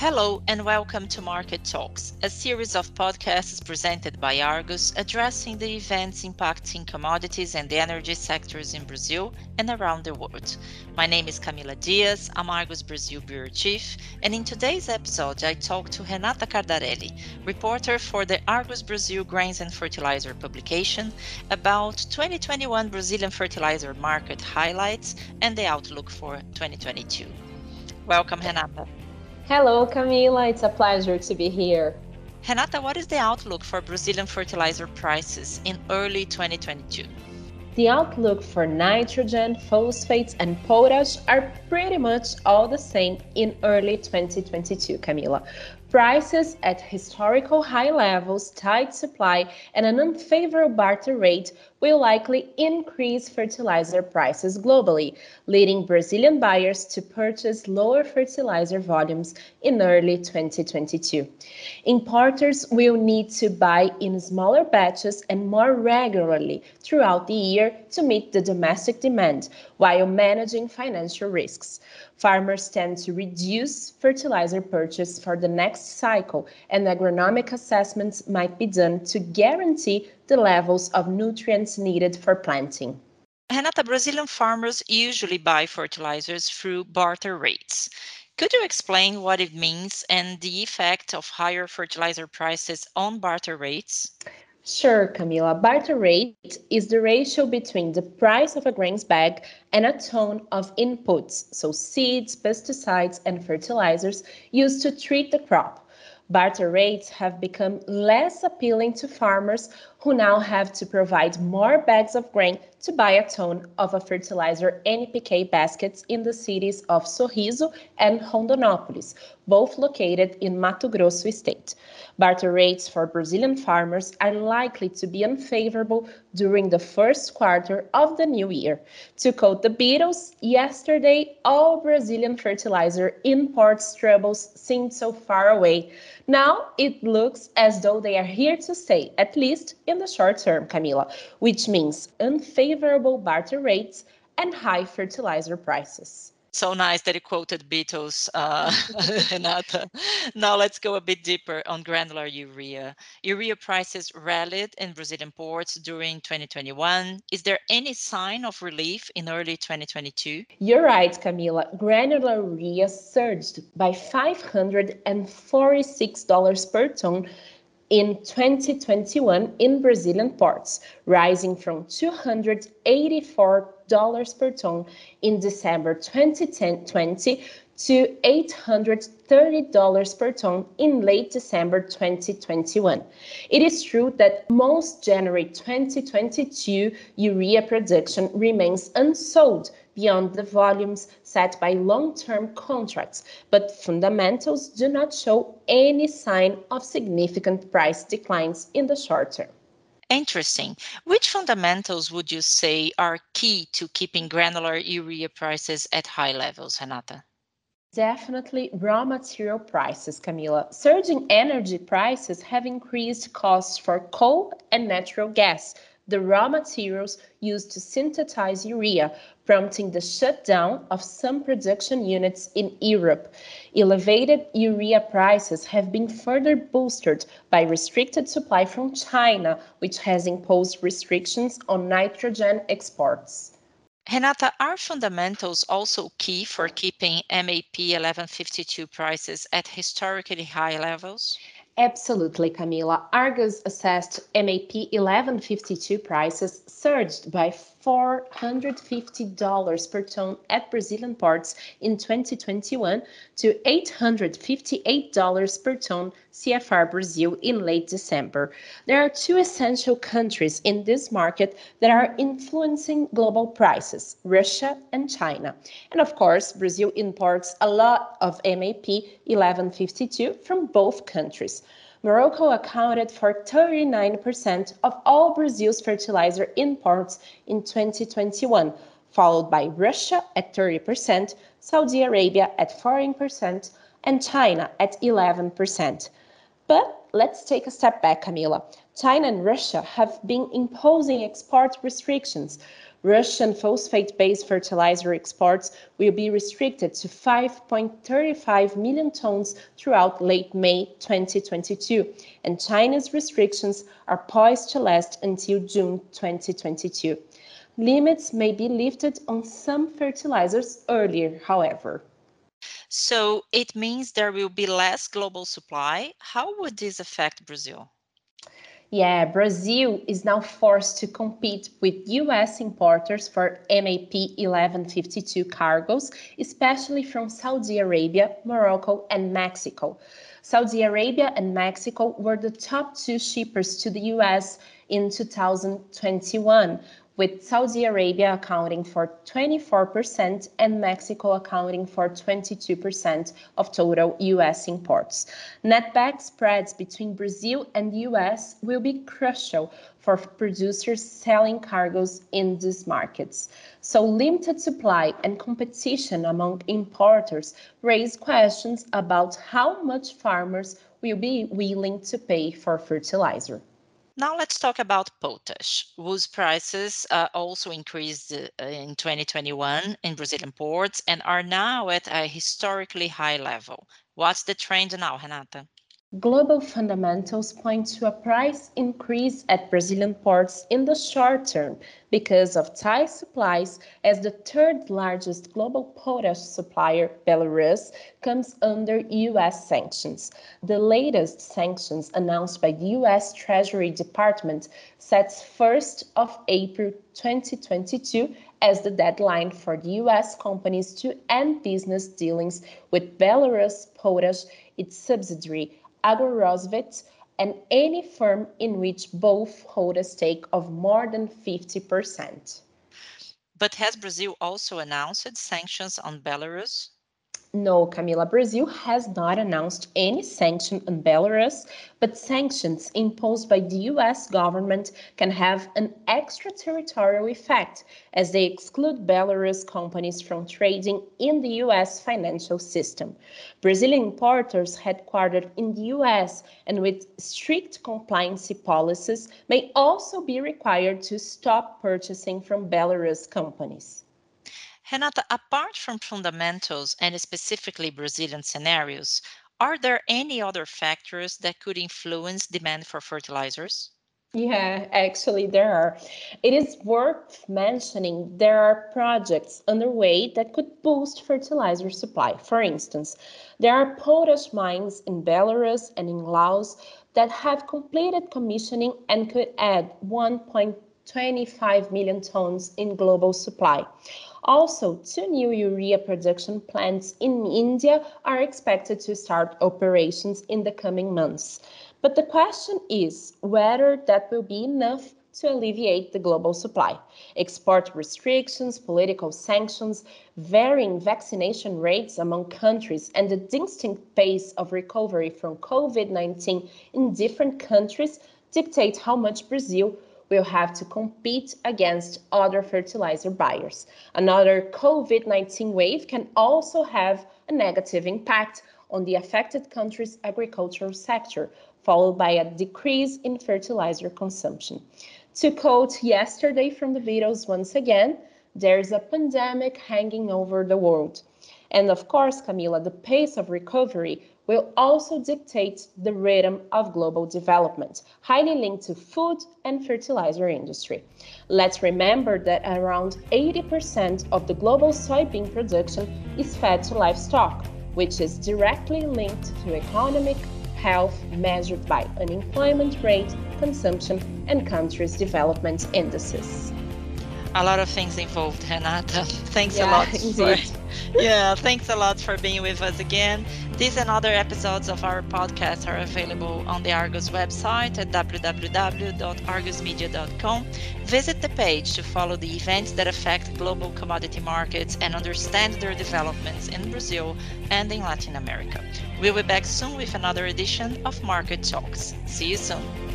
Hello, and welcome to Market Talks, a series of podcasts presented by Argus addressing the events impacting commodities and the energy sectors in Brazil and around the world. My name is Camila Dias, I'm Argus Brazil Bureau Chief, and in today's episode, I talk to Renata Cardarelli, reporter for the Argus Brazil Grains and Fertilizer publication, about 2021 Brazilian fertilizer market highlights and the outlook for 2022. Welcome, Renata. Hello, Camila. It's a pleasure to be here. Renata, what is the outlook for Brazilian fertilizer prices in early 2022? The outlook for nitrogen, phosphates, and potash are pretty much all the same in early 2022, Camila. Prices at historical high levels, tight supply, and an unfavorable barter rate will likely increase fertilizer prices globally, leading Brazilian buyers to purchase lower fertilizer volumes in early 2022. Importers will need to buy in smaller batches and more regularly throughout the year to meet the domestic demand while managing financial risks. Farmers tend to reduce fertilizer purchase for the next cycle, and agronomic assessments might be done to guarantee the levels of nutrients needed for planting. Renata, Brazilian farmers usually buy fertilizers through barter rates. Could you explain what it means and the effect of higher fertilizer prices on barter rates? Sure, Camila. Barter rate is the ratio between the price of a grains bag and a ton of inputs, so seeds, pesticides, and fertilizers used to treat the crop barter rates have become less appealing to farmers who now have to provide more bags of grain to buy a ton of a fertilizer NPK baskets in the cities of Sorriso and Rondonópolis, both located in Mato Grosso state. Barter rates for Brazilian farmers are likely to be unfavorable during the first quarter of the new year. To quote the Beatles, yesterday all Brazilian fertilizer imports troubles seemed so far away. Now it looks as though they are here to stay, at least in the short term, Camila, which means unfavorable barter rates and high fertilizer prices so nice that you quoted Beatles, uh, Renata. Now let's go a bit deeper on granular urea. Urea prices rallied in Brazilian ports during 2021. Is there any sign of relief in early 2022? You're right, Camila. Granular urea surged by $546 per ton in 2021 in Brazilian ports, rising from $284 per ton in December 2020 to $830 per ton in late December 2021. It is true that most January 2022 urea production remains unsold beyond the volumes set by long-term contracts, but fundamentals do not show any sign of significant price declines in the short term. Interesting. Which fundamentals would you say are key to keeping granular urea prices at high levels, Renata? Definitely raw material prices, Camila. Surging energy prices have increased costs for coal and natural gas, the raw materials used to synthesize urea, prompting the shutdown of some production units in Europe. Elevated urea prices have been further boosted by restricted supply from China, which has imposed restrictions on nitrogen exports. Renata, are fundamentals also key for keeping MAP 1152 prices at historically high levels? Absolutely, Camila. Argus assessed MAP 1152 prices surged by $450 per ton at Brazilian ports in 2021 to $858 per ton CFR Brazil in late December. There are two essential countries in this market that are influencing global prices Russia and China. And of course, Brazil imports a lot of MAP 1152 from both countries. Morocco accounted for 39% of all Brazil's fertilizer imports in 2021, followed by Russia at 30%, Saudi Arabia at 14%, and China at 11%. But let's take a step back, Camila. China and Russia have been imposing export restrictions, Russian phosphate-based fertilizer exports will be restricted to 5.35 million tons throughout late May 2022, and China's restrictions are poised to last until June 2022. Limits may be lifted on some fertilizers earlier, however. So it means there will be less global supply. How would this affect Brazil? Yeah, Brazil is now forced to compete with US importers for MAP 1152 cargoes, especially from Saudi Arabia, Morocco, and Mexico. Saudi Arabia and Mexico were the top two shippers to the US in 2021, with Saudi Arabia accounting for 24% and Mexico accounting for 22% of total US imports. Netback spreads between Brazil and US will be crucial for producers selling cargoes in these markets. So limited supply and competition among importers raise questions about how much farmers will be willing to pay for fertilizer. Now let's talk about potash, whose prices uh, also increased uh, in 2021 in Brazilian ports and are now at a historically high level. What's the trend now, Renata? Global fundamentals point to a price increase at Brazilian ports in the short term because of tight supplies as the third largest global potash supplier, Belarus, comes under US sanctions. The latest sanctions announced by the US Treasury Department sets 1st of April 2022 as the deadline for the US companies to end business dealings with Belarus Potash, its subsidiary Agrorozvitie, and any firm in which both hold a stake of more than 50%. But has Brazil also announced sanctions on Belarus? No, Camila, Brazil has not announced any sanction on Belarus, but sanctions imposed by the US government can have an extraterritorial effect as they exclude Belarus companies from trading in the US financial system. Brazilian importers headquartered in the US and with strict compliance policies may also be required to stop purchasing from Belarus companies. Renata, apart from fundamentals and specifically Brazilian scenarios, are there any other factors that could influence demand for fertilizers? Yeah, actually, there are. It is worth mentioning there are projects underway that could boost fertilizer supply. For instance, there are potash mines in Belarus and in Laos that have completed commissioning and could add 1.25 million tons in global supply. Also, two new urea production plants in India are expected to start operations in the coming months. But the question is whether that will be enough to alleviate the global supply. Export restrictions, political sanctions, varying vaccination rates among countries, and the distinct pace of recovery from COVID 19 in different countries dictate how much Brazil will have to compete against other fertilizer buyers. Another COVID 19 wave can also have a negative impact on the affected country's agricultural sector, followed by a decrease in fertilizer consumption. To quote yesterday from the Beatles once again, there's a pandemic hanging over the world. And of course, Camila, the pace of recovery will also dictate the rhythm of global development, highly linked to food and fertilizer industry. Let's remember that around 80% of the global soybean production is fed to livestock, which is directly linked to economic health measured by unemployment rate, consumption, and countries' development indices a lot of things involved, Renata. Thanks yeah, a lot. Indeed. For, yeah, thanks a lot for being with us again. These and other episodes of our podcast are available on the Argus website at www.argusmedia.com. Visit the page to follow the events that affect global commodity markets and understand their developments in Brazil and in Latin America. We'll be back soon with another edition of Market Talks. See you soon.